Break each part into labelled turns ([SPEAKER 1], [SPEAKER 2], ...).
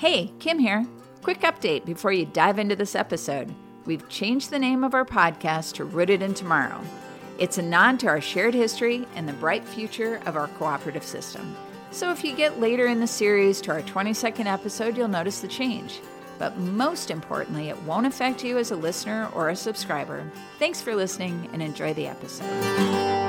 [SPEAKER 1] Hey, Kim here. Quick update before you dive into this episode. We've changed the name of our podcast to Rooted in Tomorrow. It's a nod to our shared history and the bright future of our cooperative system. So if you get later in the series to our 22nd episode, you'll notice the change. But most importantly, it won't affect you as a listener or a subscriber. Thanks for listening and enjoy the episode.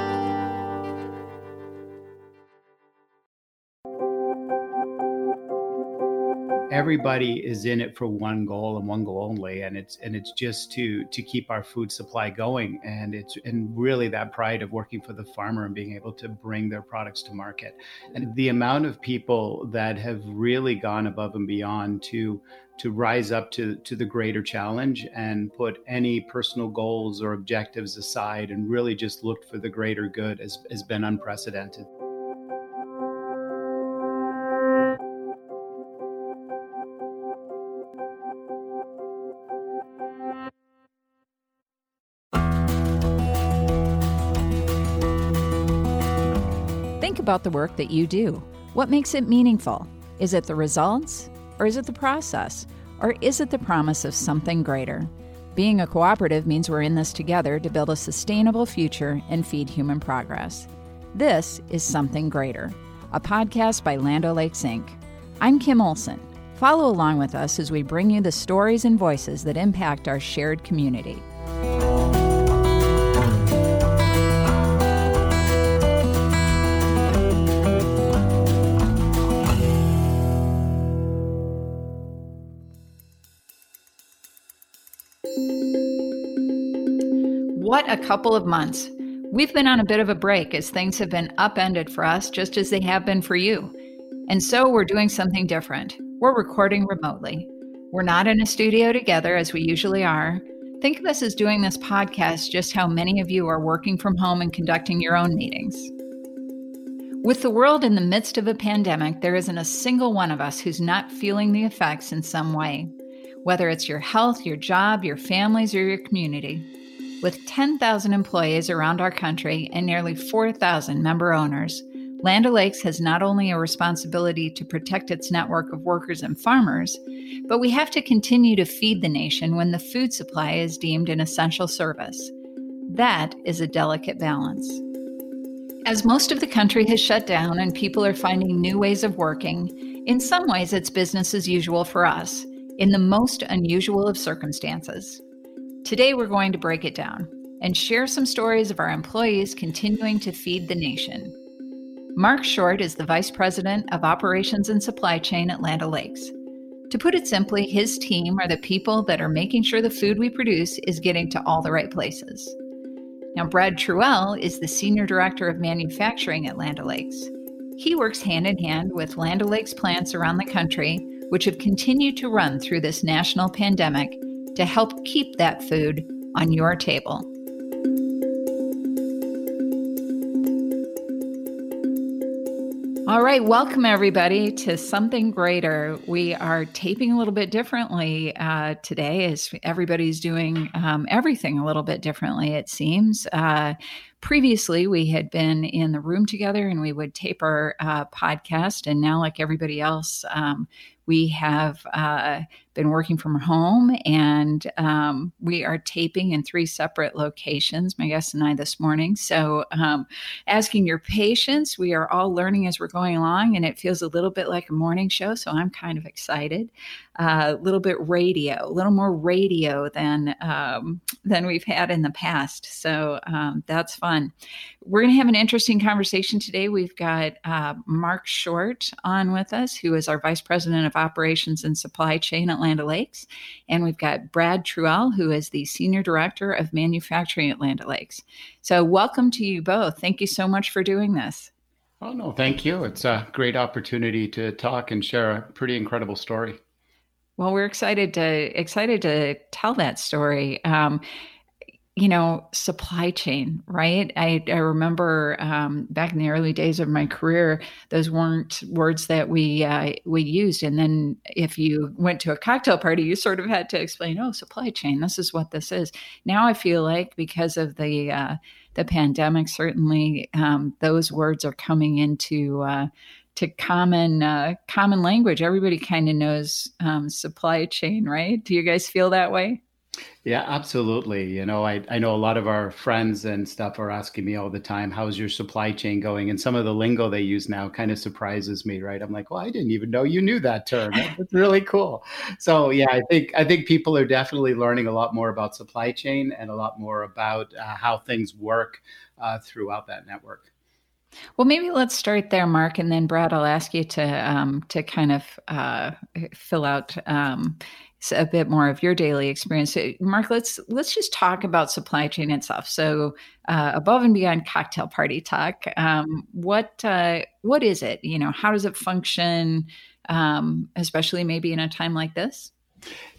[SPEAKER 2] Everybody is in it for one goal and one goal only and it's and it's just to to keep our food supply going. And it's and really that pride of working for the farmer and being able to bring their products to market. And the amount of people that have really gone above and beyond to to rise up to to the greater challenge and put any personal goals or objectives aside and really just looked for the greater good has, has been unprecedented
[SPEAKER 1] about the work that you do. What makes it meaningful? Is it the results? Or is it the process? Or is it the promise of something greater? Being a cooperative means we're in this together to build a sustainable future and feed human progress. This is Something Greater, a podcast by Land O'Lakes Inc. I'm Kim Olson. Follow along with us as we bring you the stories and voices that impact our shared community. A couple of months. We've been on a bit of a break as things have been upended for us, just as they have been for you. And so we're doing something different. We're recording remotely. We're not in a studio together as we usually are. Think of us as doing this podcast just how many of you are working from home and conducting your own meetings. With the world in the midst of a pandemic, there isn't a single one of us who's not feeling the effects in some way, whether it's your health, your job, your families, or your community. With 10,000 employees around our country and nearly 4,000 member owners, Land O'Lakes has not only a responsibility to protect its network of workers and farmers, but we have to continue to feed the nation when the food supply is deemed an essential service. That is a delicate balance. As most of the country has shut down and people are finding new ways of working, in some ways it's business as usual for us, in the most unusual of circumstances. Today, we're going to break it down and share some stories of our employees continuing to feed the nation. Mark Short is the Vice President of Operations and Supply Chain at Land O'Lakes. To put it simply, his team are the people that are making sure the food we produce is getting to all the right places. Now, Brad Truell is the Senior Director of Manufacturing at Land O'Lakes. He works hand in hand with Land O'Lakes plants around the country, which have continued to run through this national pandemic to help keep that food on your table. All right, welcome everybody to Something Greater. We are taping a little bit differently uh, today as everybody's doing um, everything a little bit differently, it seems. Uh, previously, we had been in the room together and we would tape our uh, podcast, and now, like everybody else, um, we have uh, been working from home and um, we are taping in three separate locations, my guest and I this morning. So, um, asking your patience, we are all learning as we're going along, and it feels a little bit like a morning show. So, I'm kind of excited. Uh, a little bit radio, a little more radio than um, than we've had in the past. So um, that's fun. We're going to have an interesting conversation today. We've got uh, Mark Short on with us, who is our Vice President of Operations and Supply Chain at Land O'Lakes. And we've got Brad Truell, who is the Senior Director of Manufacturing at Land O'Lakes. So, welcome to you both. Thank you so much for doing this.
[SPEAKER 2] Oh, no, thank you. It's a great opportunity to talk and share a pretty incredible story.
[SPEAKER 1] Well, we're excited to excited to tell that story. Um, you know, supply chain, right? I, I remember um, back in the early days of my career, those weren't words that we uh, we used. And then if you went to a cocktail party, you sort of had to explain, oh, supply chain, this is what this is. Now I feel like because of the uh, the pandemic, certainly um, those words are coming into uh, to common uh, common language. Everybody kind of knows um, supply chain, right? Do you guys feel that way?
[SPEAKER 2] Yeah, absolutely. You know, I, I know a lot of our friends and stuff are asking me all the time, how's your supply chain going? And some of the lingo they use now kind of surprises me, right? I'm like, well, I didn't even know you knew that term. That's really cool. So yeah, I think I think people are definitely learning a lot more about supply chain and a lot more about uh, how things work uh, throughout that network.
[SPEAKER 1] Well, maybe let's start there, Mark, and then Brad, I'll ask you to um, to kind of uh, fill out um, a bit more of your daily experience. Mark, let's let's just talk about supply chain itself. So, uh, above and beyond cocktail party talk, um, what uh, what is it? You know, how does it function? Um, especially maybe in a time like this.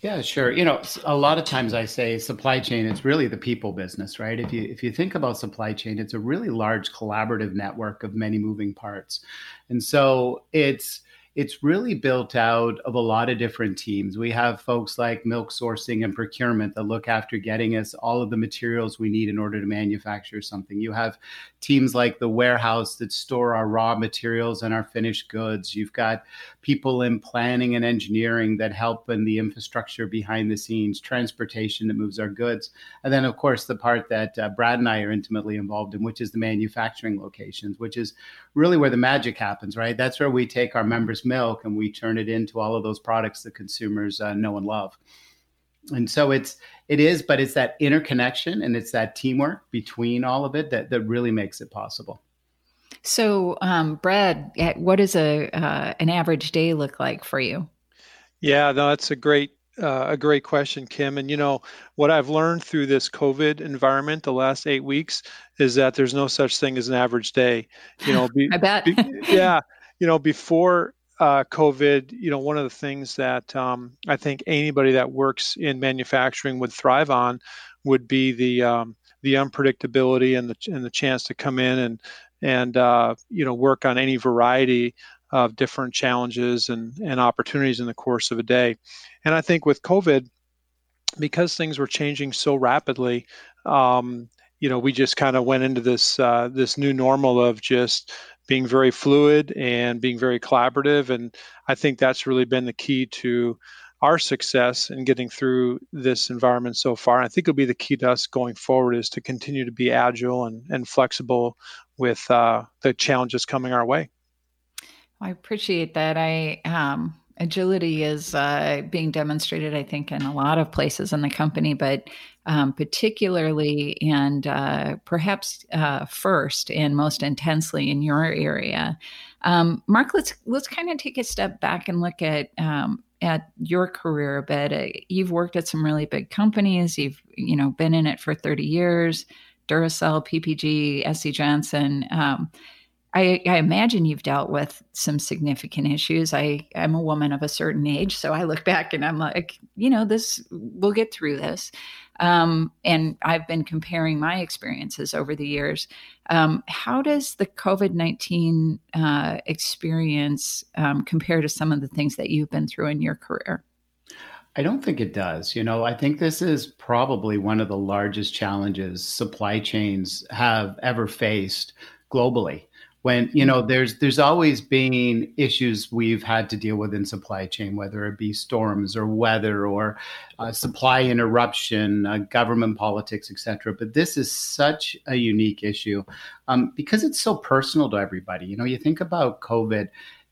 [SPEAKER 2] Yeah, sure. You know, a lot of times I say supply chain, it's really the people business, right? If you if you think about supply chain, it's a really large collaborative network of many moving parts. And so it's it's really built out of a lot of different teams. We have folks like milk sourcing and procurement that look after getting us all of the materials we need in order to manufacture something. You have teams like the warehouse that store our raw materials and our finished goods. You've got people in planning and engineering that help in the infrastructure behind the scenes, transportation that moves our goods. And then, of course, the part that uh, Brad and I are intimately involved in, which is the manufacturing locations, which is really where the magic happens, right? That's where we take our members' milk and we turn it into all of those products that consumers uh, know and love. And so it's it is, but it's that interconnection and it's that teamwork between all of it that that really makes it possible.
[SPEAKER 1] So, um, Brad, what does a uh, an average day look like for you?
[SPEAKER 3] Yeah, no, that's a great uh, a great question, Kim. And you know what I've learned through this COVID environment the last eight weeks is that there's no such thing as an average day. You know,
[SPEAKER 1] be, I bet.
[SPEAKER 3] be, yeah, you know, before uh, COVID, you know, one of the things that um, I think anybody that works in manufacturing would thrive on would be the um, the unpredictability and the and the chance to come in and and uh, you know work on any variety of different challenges and, and opportunities in the course of a day. And I think with COVID, because things were changing so rapidly, um, you know, we just kind of went into this uh, this new normal of just being very fluid and being very collaborative. And I think that's really been the key to our success in getting through this environment so far. And I think it'll be the key to us going forward is to continue to be agile and, and flexible with uh, the challenges coming our way.
[SPEAKER 1] I appreciate that. I um, agility is uh, being demonstrated, I think, in a lot of places in the company, but um, particularly and uh, perhaps uh, first and most intensely in your area. Um, Mark, let's let's kind of take a step back and look at um, at your career a bit. Uh, you've worked at some really big companies. You've you know been in it for thirty years. Duracell, PPG, SC Johnson. I, I, imagine you've dealt with some significant issues. I am a woman of a certain age, so I look back and I'm like, you know, this we'll get through this. Um, and I've been comparing my experiences over the years. Um, how does the COVID nineteen uh, experience um, compare to some of the things that you've been through in your career?
[SPEAKER 2] I don't think it does. You know, I think this is probably one of the largest challenges supply chains have ever faced globally when you know there's there's always been issues we've had to deal with in supply chain whether it be storms or weather or uh, supply interruption uh, government politics etc but this is such a unique issue um, because it's so personal to everybody. You know you think about covid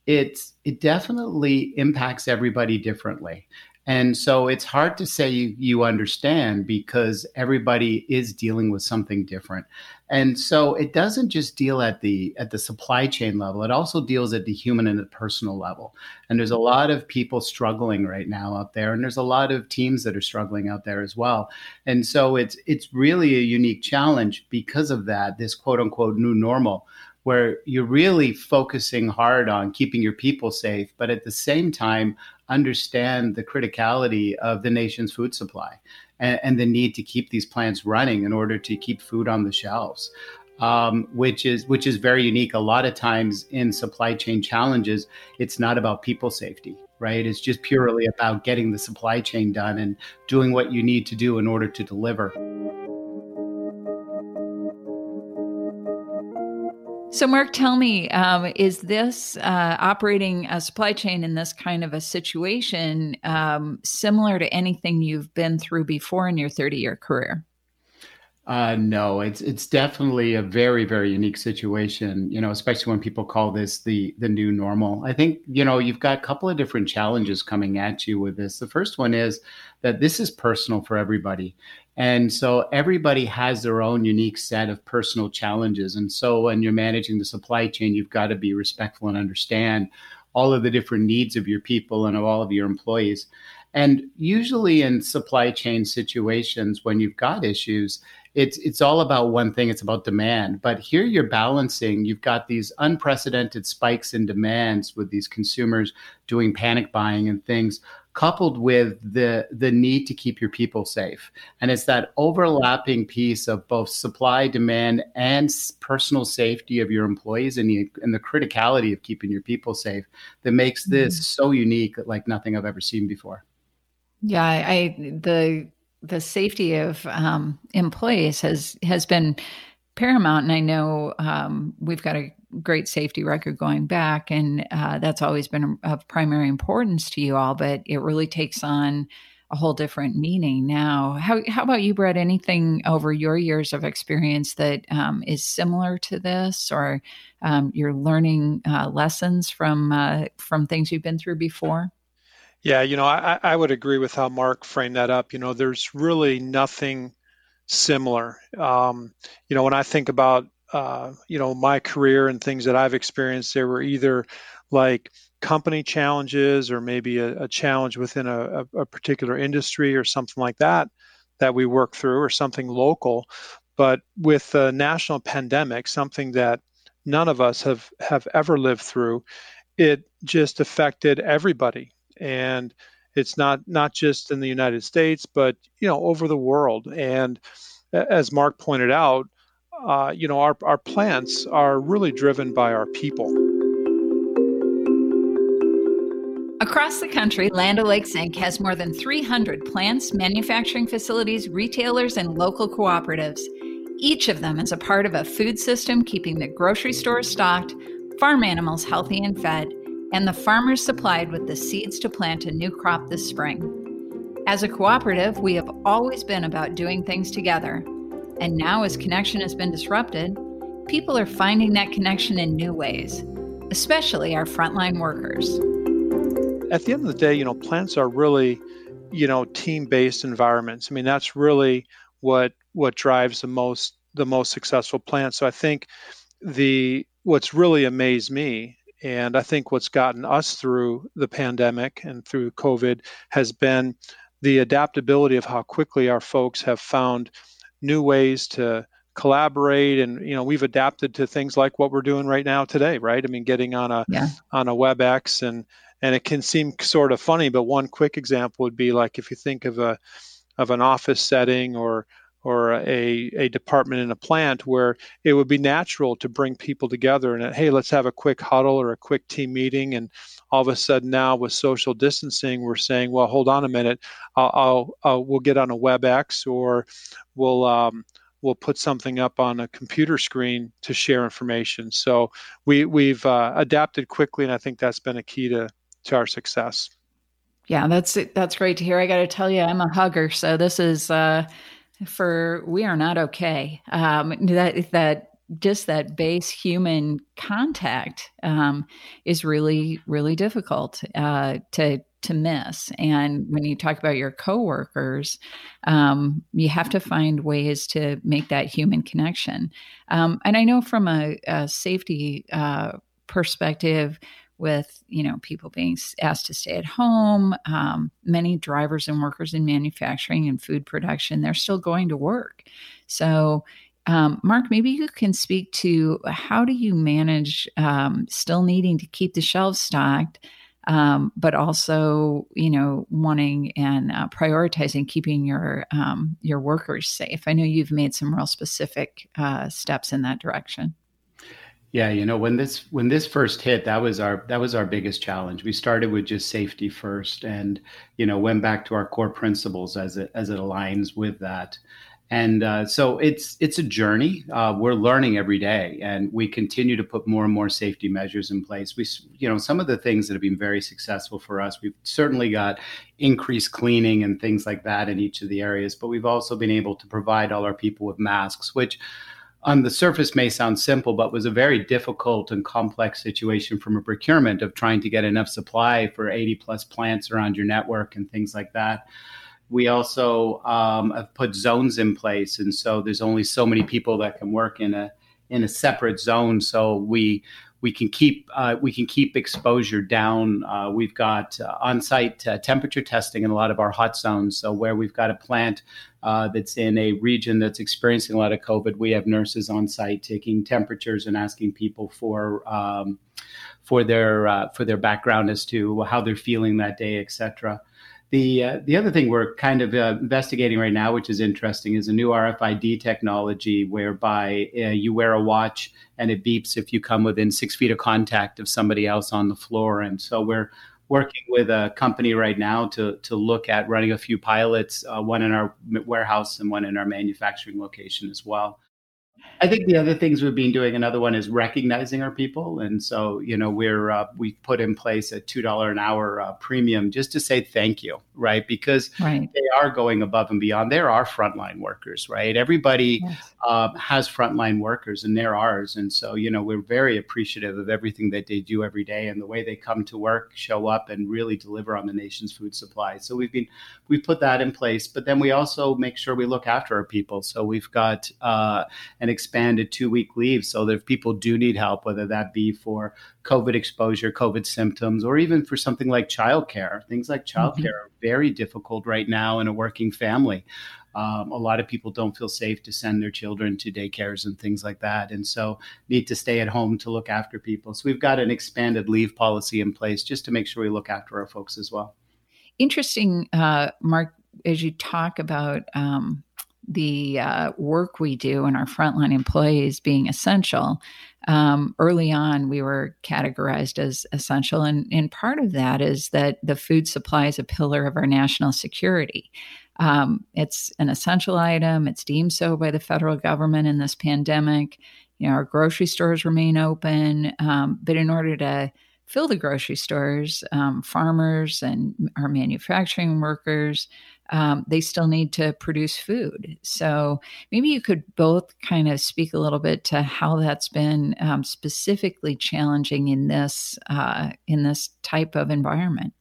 [SPEAKER 2] it's it definitely impacts everybody differently and so it's hard to say you, you understand because everybody is dealing with something different. And so it doesn't just deal at the at the supply chain level, it also deals at the human and the personal level. And there's a lot of people struggling right now out there and there's a lot of teams that are struggling out there as well. And so it's it's really a unique challenge because of that, this quote unquote new normal where you're really focusing hard on keeping your people safe, but at the same time, understand the criticality of the nation's food supply and, and the need to keep these plants running in order to keep food on the shelves. Um, which is which is very unique. A lot of times in supply chain challenges, it's not about people safety, right? It's just purely about getting the supply chain done and doing what you need to do in order to deliver.
[SPEAKER 1] So, Mark, tell me, um, is this uh, operating a supply chain in this kind of a situation um, similar to anything you've been through before in your 30 year career?
[SPEAKER 2] Uh, no, it's it's definitely a very very unique situation. You know, especially when people call this the the new normal. I think you know you've got a couple of different challenges coming at you with this. The first one is that this is personal for everybody, and so everybody has their own unique set of personal challenges. And so when you're managing the supply chain, you've got to be respectful and understand all of the different needs of your people and of all of your employees. And usually in supply chain situations, when you've got issues, it's it's all about one thing it's about demand. But here you're balancing you've got these unprecedented spikes in demands with these consumers doing panic buying and things coupled with the the need to keep your people safe. And it's that overlapping piece of both supply demand and personal safety of your employees and the, and the criticality of keeping your people safe that makes this mm-hmm. so unique like nothing i've ever seen before.
[SPEAKER 1] Yeah i the the safety of um, employees has has been paramount. And I know um, we've got a great safety record going back, and uh, that's always been of primary importance to you all. But it really takes on a whole different meaning now. How how about you, Brad? Anything over your years of experience that um, is similar to this, or um, you're learning uh, lessons from uh, from things you've been through before?
[SPEAKER 3] Yeah, you know, I, I would agree with how Mark framed that up. You know, there's really nothing similar. Um, you know, when I think about, uh, you know, my career and things that I've experienced, there were either like company challenges or maybe a, a challenge within a, a, particular industry or something like that that we work through or something local. But with the national pandemic, something that none of us have, have ever lived through, it just affected everybody and it's not not just in the United States, but you know over the world. And as Mark pointed out, uh, you know our our plants are really driven by our people.
[SPEAKER 1] Across the country, Land O'Lakes Inc. has more than 300 plants, manufacturing facilities, retailers, and local cooperatives. Each of them is a part of a food system keeping the grocery stores stocked, farm animals healthy and fed, and the farmers supplied with the seeds to plant a new crop this spring. As a cooperative, we have always been about doing things together. And now, as connection has been disrupted, people are finding that connection in new ways, especially our frontline workers.
[SPEAKER 3] At the end of the day, you know, plants are really, you know, team-based environments. I mean, that's really what what drives the most the most successful plants. So I think the what's really amazed me and I think what's gotten us through the pandemic and through COVID has been the adaptability of how quickly our folks have found new ways to collaborate and you know we've adapted to things like what we're doing right now today right i mean getting on a yeah. on a webex and and it can seem sort of funny but one quick example would be like if you think of a of an office setting or or a, a department in a plant where it would be natural to bring people together and hey let's have a quick huddle or a quick team meeting. And all of a sudden now with social distancing we're saying well hold on a minute. I'll, I'll, I'll we'll get on a webex or we'll um, we'll put something up on a computer screen to share information. So we we've uh, adapted quickly and i think that's been a key to to our success.
[SPEAKER 1] Yeah that's that's great to hear. I got to tell you i'm a hugger so this is uh for we are not okay. Um, that that just that base human contact um, is really really difficult uh, to to miss. And when you talk about your coworkers, um, you have to find ways to make that human connection. Um, and I know from a, a safety uh, perspective, with you know people being asked to stay at home um, many drivers and workers in manufacturing and food production they're still going to work. So um, mark maybe you can speak to how do you manage um, still needing to keep the shelves stocked um, but also you know wanting and uh, prioritizing keeping your um, your workers safe? I know you've made some real specific uh, steps in that direction
[SPEAKER 2] yeah, you know, when this when this first hit, that was our that was our biggest challenge. We started with just safety first and, you know, went back to our core principles as it as it aligns with that. And uh, so it's it's a journey. Uh, we're learning every day, and we continue to put more and more safety measures in place. We, you know, some of the things that have been very successful for us. We've certainly got increased cleaning and things like that in each of the areas, but we've also been able to provide all our people with masks, which on the surface may sound simple, but was a very difficult and complex situation from a procurement of trying to get enough supply for 80 plus plants around your network and things like that. We also um, have put zones in place, and so there's only so many people that can work in a in a separate zone. So we we can keep uh, we can keep exposure down. Uh, we've got uh, on-site uh, temperature testing in a lot of our hot zones. So where we've got a plant uh, that's in a region that's experiencing a lot of COVID, we have nurses on site taking temperatures and asking people for um, for their uh, for their background as to how they're feeling that day, etc. The uh, the other thing we're kind of uh, investigating right now, which is interesting, is a new RFID technology whereby uh, you wear a watch and it beeps if you come within six feet of contact of somebody else on the floor. And so we're working with a company right now to to look at running a few pilots, uh, one in our warehouse and one in our manufacturing location as well. I think the other things we've been doing, another one is recognizing our people, and so you know we're uh, we put in place a two dollar an hour uh, premium just to say thank you, right? Because right. they are going above and beyond. There are frontline workers, right? Everybody yes. uh, has frontline workers, and they're ours, and so you know we're very appreciative of everything that they do every day and the way they come to work, show up, and really deliver on the nation's food supply. So we've been we put that in place, but then we also make sure we look after our people. So we've got uh, an expanded two week leave so that if people do need help, whether that be for COVID exposure, COVID symptoms, or even for something like childcare, things like childcare mm-hmm. are very difficult right now in a working family. Um, a lot of people don't feel safe to send their children to daycares and things like that, and so need to stay at home to look after people. So we've got an expanded leave policy in place just to make sure we look after our folks as well.
[SPEAKER 1] Interesting, uh, Mark, as you talk about um, the uh, work we do and our frontline employees being essential. Um, early on, we were categorized as essential, and, and part of that is that the food supply is a pillar of our national security. Um, it's an essential item. It's deemed so by the federal government in this pandemic. You know, our grocery stores remain open, um, but in order to fill the grocery stores, um, farmers and our manufacturing workers um, they still need to produce food. So maybe you could both kind of speak a little bit to how that's been um, specifically challenging in this uh, in this type of environment.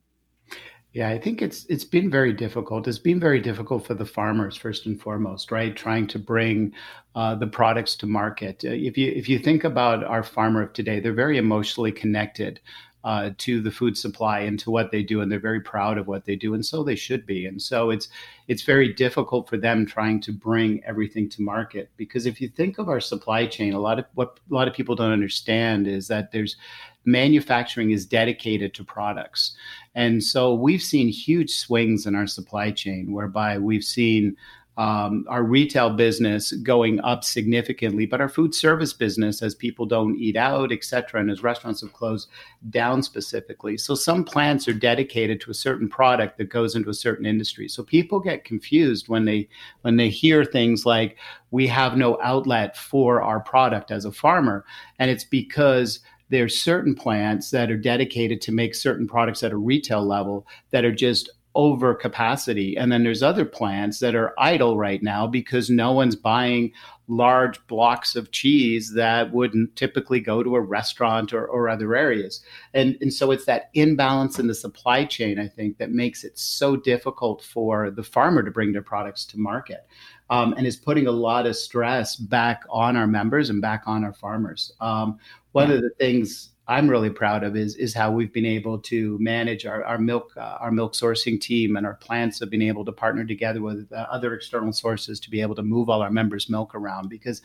[SPEAKER 2] Yeah, I think it's it's been very difficult. It's been very difficult for the farmers first and foremost, right? Trying to bring uh, the products to market. Uh, if you if you think about our farmer of today, they're very emotionally connected uh, to the food supply and to what they do, and they're very proud of what they do, and so they should be. And so it's it's very difficult for them trying to bring everything to market because if you think of our supply chain, a lot of what a lot of people don't understand is that there's manufacturing is dedicated to products, and so we've seen huge swings in our supply chain whereby we've seen um, our retail business going up significantly, but our food service business, as people don't eat out, et cetera, and as restaurants have closed, down specifically. So some plants are dedicated to a certain product that goes into a certain industry. So people get confused when they when they hear things like we have no outlet for our product as a farmer, and it's because there's certain plants that are dedicated to make certain products at a retail level that are just over capacity. And then there's other plants that are idle right now because no one's buying large blocks of cheese that wouldn't typically go to a restaurant or, or other areas. And, and so it's that imbalance in the supply chain, I think, that makes it so difficult for the farmer to bring their products to market. Um, and is putting a lot of stress back on our members and back on our farmers. Um, one yeah. of the things I'm really proud of is is how we've been able to manage our, our milk uh, our milk sourcing team and our plants have been able to partner together with uh, other external sources to be able to move all our members' milk around because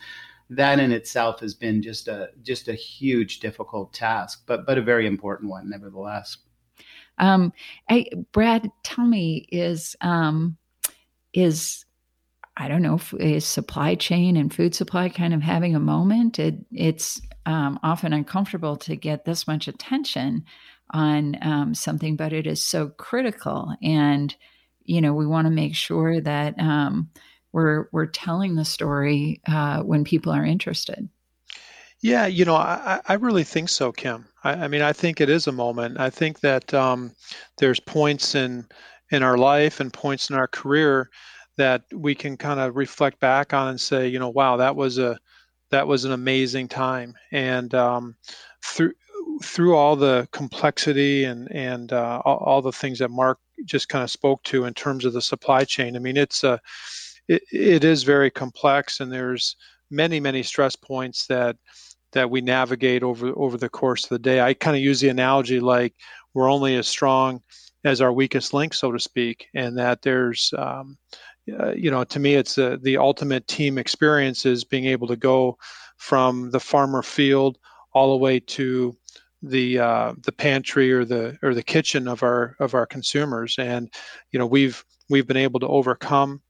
[SPEAKER 2] that in itself has been just a just a huge difficult task, but but a very important one nevertheless.
[SPEAKER 1] Um, I, Brad, tell me is um, is I don't know, if is supply chain and food supply kind of having a moment? It, it's um, often uncomfortable to get this much attention on um, something, but it is so critical. And, you know, we want to make sure that um, we're we're telling the story uh, when people are interested.
[SPEAKER 3] Yeah, you know, I, I really think so, Kim. I, I mean, I think it is a moment. I think that um, there's points in in our life and points in our career that we can kind of reflect back on and say, you know, wow, that was a that was an amazing time. And um, through through all the complexity and and uh, all, all, the things that Mark just kind of spoke to in terms of the supply chain. I mean, it's a it, it is very complex, and there's many many stress points that that we navigate over over the course of the day. I kind of use the analogy like we're only as strong as our weakest link, so to speak, and that there's um, uh, you know to me it's uh, the ultimate team experience is being able to go from the farmer field all the way to the uh, the pantry or the or the kitchen of our of our consumers. And you know we've we've been able to overcome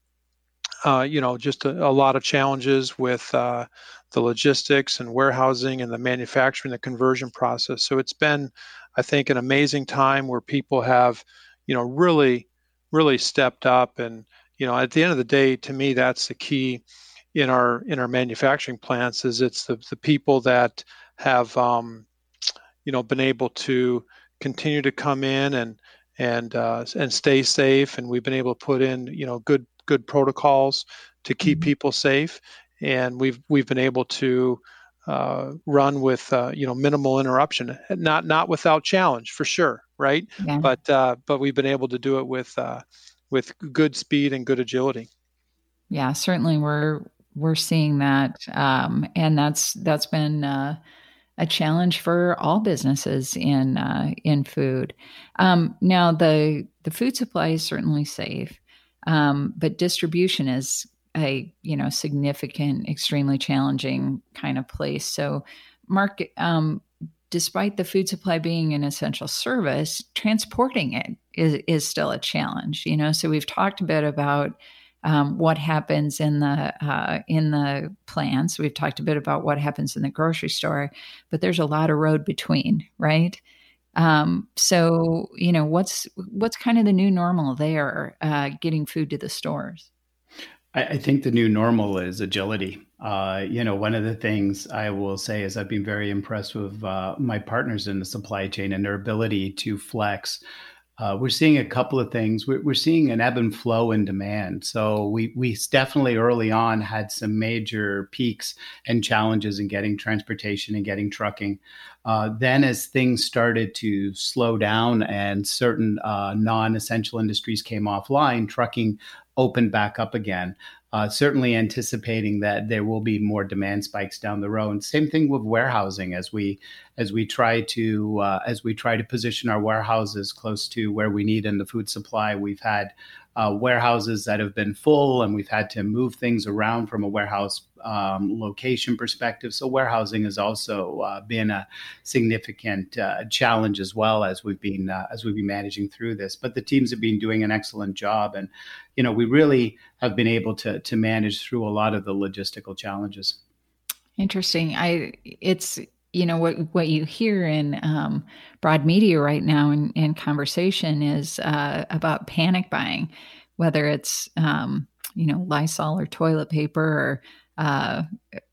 [SPEAKER 3] uh, you know just a, a, lot of challenges with uh, the logistics and warehousing and the manufacturing the conversion process. So it's been i think an amazing time where people have you know really really stepped up and you know at the end of the day to me that's the key in our in our manufacturing plants is it's the, the people that have um, you know been able to continue to come in and and uh, and stay safe and we've been able to put in you know good good protocols to keep mm-hmm. people safe and we've we've been able to uh, run with uh, you know minimal interruption not not without challenge for sure right yeah. but uh, but we've been able to do it with uh, with good speed and good agility
[SPEAKER 1] yeah certainly we're we're seeing that um, and that's that's been uh, a challenge for all businesses in uh, in food. Um, now, the the food supply is certainly safe, um, but distribution is a you know significant, extremely challenging kind of place. So, Mark, um, despite the food supply being an essential service, transporting it is is still a challenge. You know, so we've talked a bit about um, what happens in the uh, in the plants. We've talked a bit about what happens in the grocery store, but there's a lot of road between, right? Um, so you know what's what's kind of the new normal there, uh, getting food to the stores.
[SPEAKER 2] I, think the new normal is agility. Uh, you know, one of the things I will say is I've been very impressed with uh, my partners in the supply chain and their ability to flex uh, we're seeing a couple of things. We're, we're, seeing an ebb and flow in demand. So we we definitely early on had some major peaks and challenges in getting transportation and getting trucking. Uh, then, as things started to slow down and certain uh, non-essential industries came offline, trucking opened back up again uh, certainly anticipating that there will be more demand spikes down the road. Same thing with warehousing as we as we try to uh, as we try to position our warehouses close to where we need in the food supply. We've had uh, warehouses that have been full, and we've had to move things around from a warehouse um, location perspective. So warehousing has also uh, been a significant uh, challenge as well as we've been uh, as we've been managing through this. But the teams have been doing an excellent job, and you know we really have been able to to manage through a lot of the logistical challenges.
[SPEAKER 1] Interesting. I it's you know what what you hear in um, broad media right now in, in conversation is uh, about panic buying, whether it's um, you know Lysol or toilet paper or uh,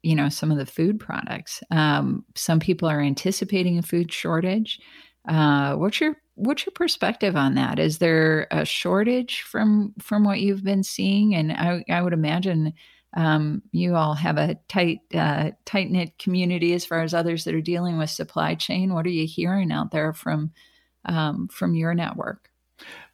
[SPEAKER 1] you know some of the food products. Um, some people are anticipating a food shortage. Uh, what's your what's your perspective on that? Is there a shortage from from what you've been seeing? And I, I would imagine um, you all have a tight uh, tight knit community as far as others that are dealing with supply chain. What are you hearing out there from um, from your network?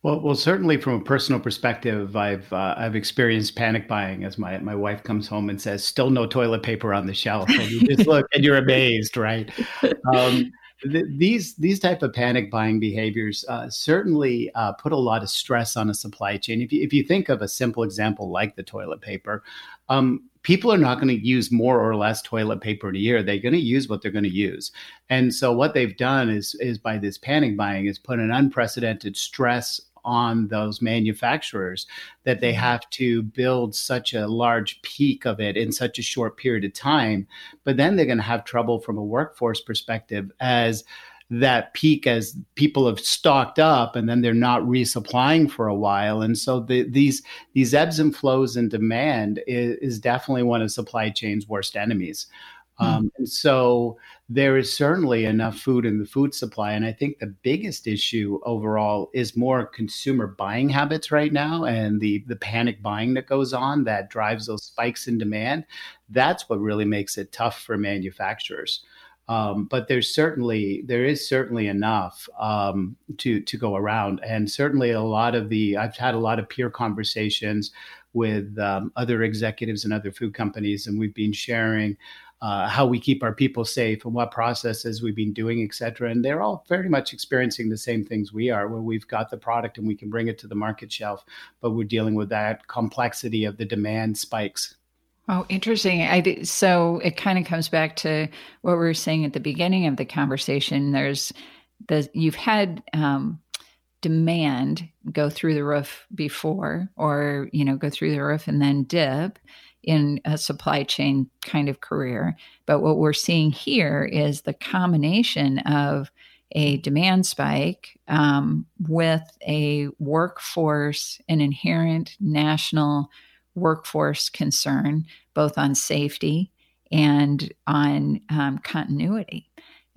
[SPEAKER 2] Well, well, certainly from a personal perspective, I've uh, I've experienced panic buying as my my wife comes home and says, "Still no toilet paper on the shelf," and you just look and you're amazed, right? Um, these these type of panic buying behaviors uh, certainly uh, put a lot of stress on a supply chain. If you if you think of a simple example like the toilet paper, um, people are not going to use more or less toilet paper in a year. They're going to use what they're going to use, and so what they've done is is by this panic buying is put an unprecedented stress on those manufacturers that they mm-hmm. have to build such a large peak of it in such a short period of time. But then they're going to have trouble from a workforce perspective as that peak as people have stocked up and then they're not resupplying for a while. And so the, these these ebbs and flows in demand is, is definitely one of supply chain's worst enemies. Hmm. Um, and so there is certainly enough food in the food supply. And I think the biggest issue overall is more consumer buying habits right now and the, the panic buying that goes on that drives those spikes in demand. That's what really makes it tough for manufacturers. Um, but there's certainly there is certainly enough um, to to go around, and certainly a lot of the I've had a lot of peer conversations with um, other executives and other food companies, and we've been sharing uh, how we keep our people safe and what processes we've been doing, et cetera. And they're all very much experiencing the same things we are, where we've got the product and we can bring it to the market shelf, but we're dealing with that complexity of the demand spikes.
[SPEAKER 1] Oh, interesting. I, so it kind of comes back to what we were saying at the beginning of the conversation. There's the you've had um, demand go through the roof before, or you know, go through the roof and then dip, in a supply chain kind of career. But what we're seeing here is the combination of a demand spike um, with a workforce, an inherent national workforce concern, both on safety and on um, continuity.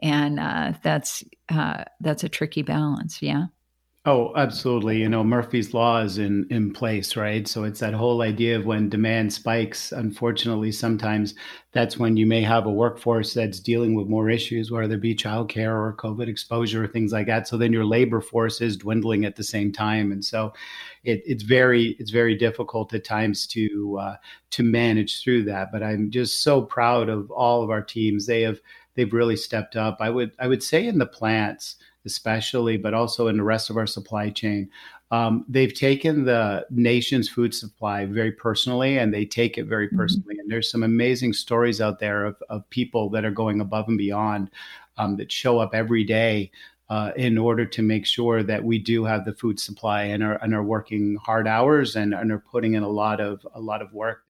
[SPEAKER 1] And uh, that's uh, that's a tricky balance. Yeah.
[SPEAKER 2] Oh, absolutely. You know, Murphy's Law is in, in place, right? So it's that whole idea of when demand spikes, unfortunately, sometimes that's when you may have a workforce that's dealing with more issues, whether it be childcare or COVID exposure or things like that. So then your labor force is dwindling at the same time. And so it, it's very, it's very difficult at times to, uh, to manage through that. But I'm just so proud of all of our teams. They have, they've really stepped up. I would, I would say in the plants, especially, but also in the rest of our supply chain. Um, they've taken the nation's food supply very personally and they take it very mm-hmm. personally. Mm-hmm. And there's some amazing stories out there of, of people that are going above and beyond um, that show up every day uh, in order to make sure that we do have the food supply and are, and are working hard hours and, and are putting in a lot of a lot of work.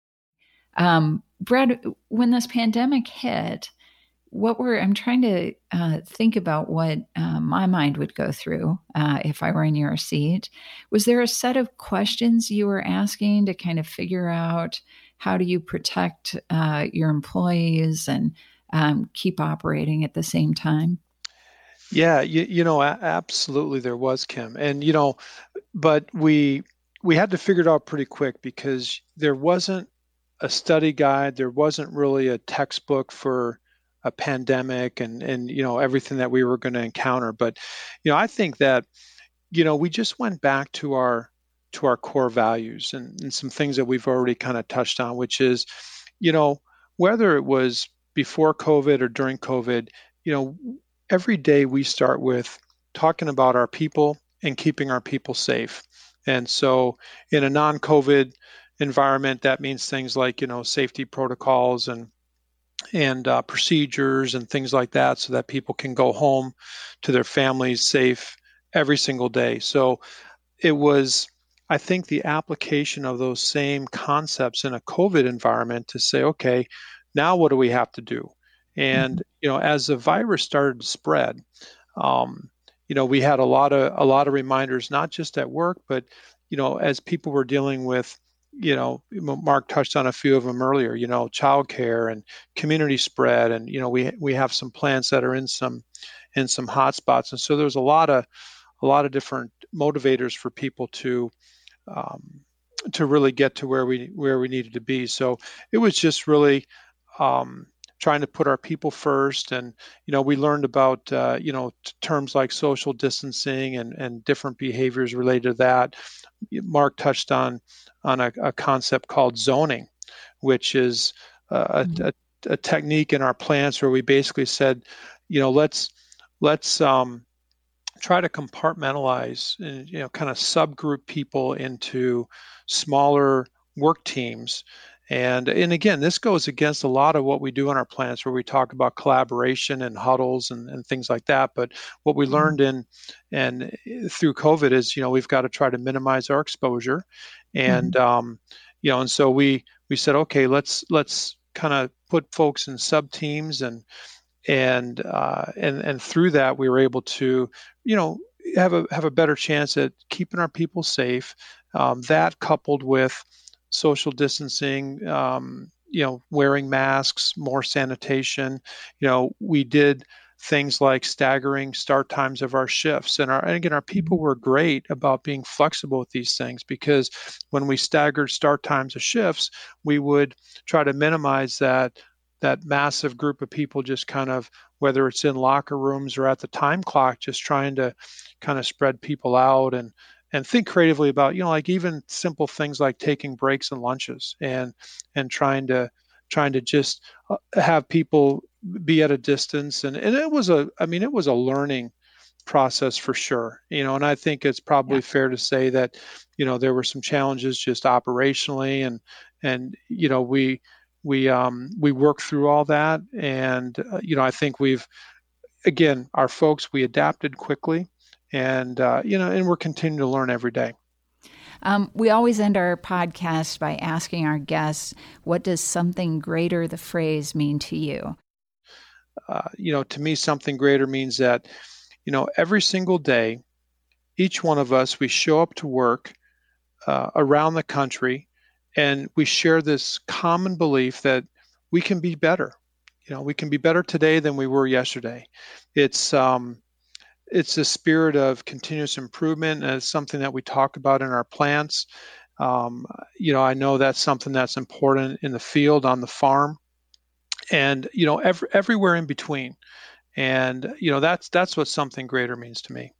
[SPEAKER 1] Um, Brad, when this pandemic hit, what were I'm trying to uh, think about what uh, my mind would go through uh, if I were in your seat. Was there a set of questions you were asking to kind of figure out how do you protect uh, your employees and um, keep operating at the same time?
[SPEAKER 3] Yeah, you, you know, absolutely there was Kim, and you know, but we we had to figure it out pretty quick because there wasn't a study guide, there wasn't really a textbook for a pandemic and and you know everything that we were going to encounter but you know i think that you know we just went back to our to our core values and, and some things that we've already kind of touched on which is you know whether it was before covid or during covid you know every day we start with talking about our people and keeping our people safe. And so in a non-covid environment that means things like you know safety protocols and and uh, procedures and things like that so that people can go home to their families safe every single day. So it was, I think, the application of those same concepts in a COVID environment to say, okay, now what do we have to do? And mm-hmm. you know, as the virus started to spread, um, you know, we had a lot of a lot of reminders, not just at work, but you know, as people were dealing with you know, Mark touched on a few of them earlier. You know, childcare and community spread, and you know, we we have some plants that are in some in some hotspots, and so there's a lot of a lot of different motivators for people to um, to really get to where we where we needed to be. So it was just really um, trying to put our people first, and you know, we learned about uh, you know t- terms like social distancing and and different behaviors related to that. Mark touched on on a, a concept called zoning, which is a, mm-hmm. a, a, technique in our plants where we basically said, you know, let's let's um, try to compartmentalize and you know kind of subgroup people into smaller work teams and and again this goes against a lot of what we do in our plants where we talk about collaboration and huddles and, and things like that but what we mm-hmm. learned in and through covid is you know we've got to try to minimize our exposure and mm-hmm. um, you know, and so we we said, okay, let's let's kind of put folks in sub teams and and uh, and and through that we were able to you know have a have a better chance at keeping our people safe. Um, that coupled with social distancing, um, you know, wearing masks, more sanitation. You know, we did things like staggering start times of our shifts and our and again our people were great about being flexible with these things because when we staggered start times of shifts we would try to minimize that that massive group of people just kind of whether it's in locker rooms or at the time clock just trying to kind of spread people out and and think creatively about you know like even simple things like taking breaks and lunches and and trying to trying to just uh, have people be at a distance. And and it was a i mean it was a learning process for sure you know and i think it's probably yeah. fair to say that you know there were some challenges just operationally and and you know we we um we worked through all that. And uh, you know i think we've again our folks we adapted quickly and uh, you know and we're continuing to learn every day
[SPEAKER 1] um, we always end our podcast by asking our guests, what does something greater, the phrase, mean to you?
[SPEAKER 3] Uh, you know, to me, something greater means that, you know, every single day, each one of us, we show up to work uh, around the country and we share this common belief that we can be better. You know, we can be better today than we were yesterday. It's, um, it's a spirit of continuous improvement and it's something that we talk about in our plants. Um, you know i know that's something that's important in the field on the farm and you know every, everywhere in between. And you know that's that's what something greater means to me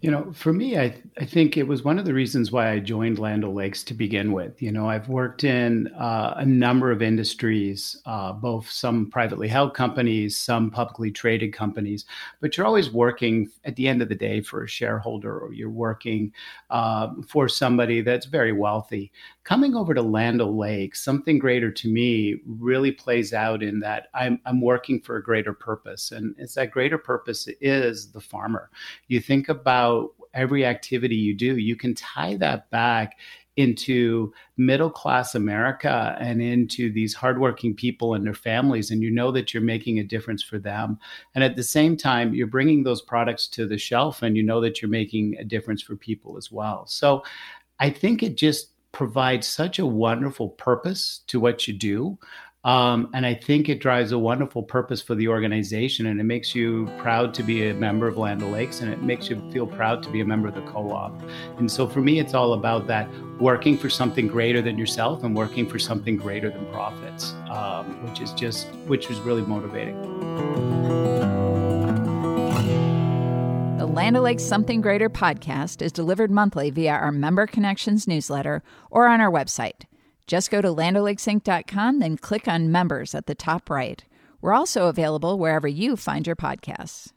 [SPEAKER 2] you know, for me, I, I think it was one of the reasons why I joined Land O'Lakes to begin with. You know, I've worked in uh, a number of industries, uh, both some privately held companies, some publicly traded companies, but you're always working at the end of the day for a shareholder or you're working uh, for somebody that's very wealthy. Coming over to Land O'Lakes, something greater to me really plays out in that I'm, I'm working for a greater purpose. And it's that greater purpose is the farmer. You think about about every activity you do, you can tie that back into middle class America and into these hardworking people and their families. And you know that you're making a difference for them. And at the same time, you're bringing those products to the shelf and you know that you're making a difference for people as well. So I think it just provides such a wonderful purpose to what you do. Um, and I think it drives a wonderful purpose for the organization and it makes you proud to be a member of Land O'Lakes and it makes you feel proud to be a member of the co op. And so for me, it's all about that working for something greater than yourself and working for something greater than profits, um, which is just, which is really motivating.
[SPEAKER 1] The Land O'Lakes Something Greater podcast is delivered monthly via our Member Connections newsletter or on our website. Just go to landolakesinc.com, then click on members at the top right. We're also available wherever you find your podcasts.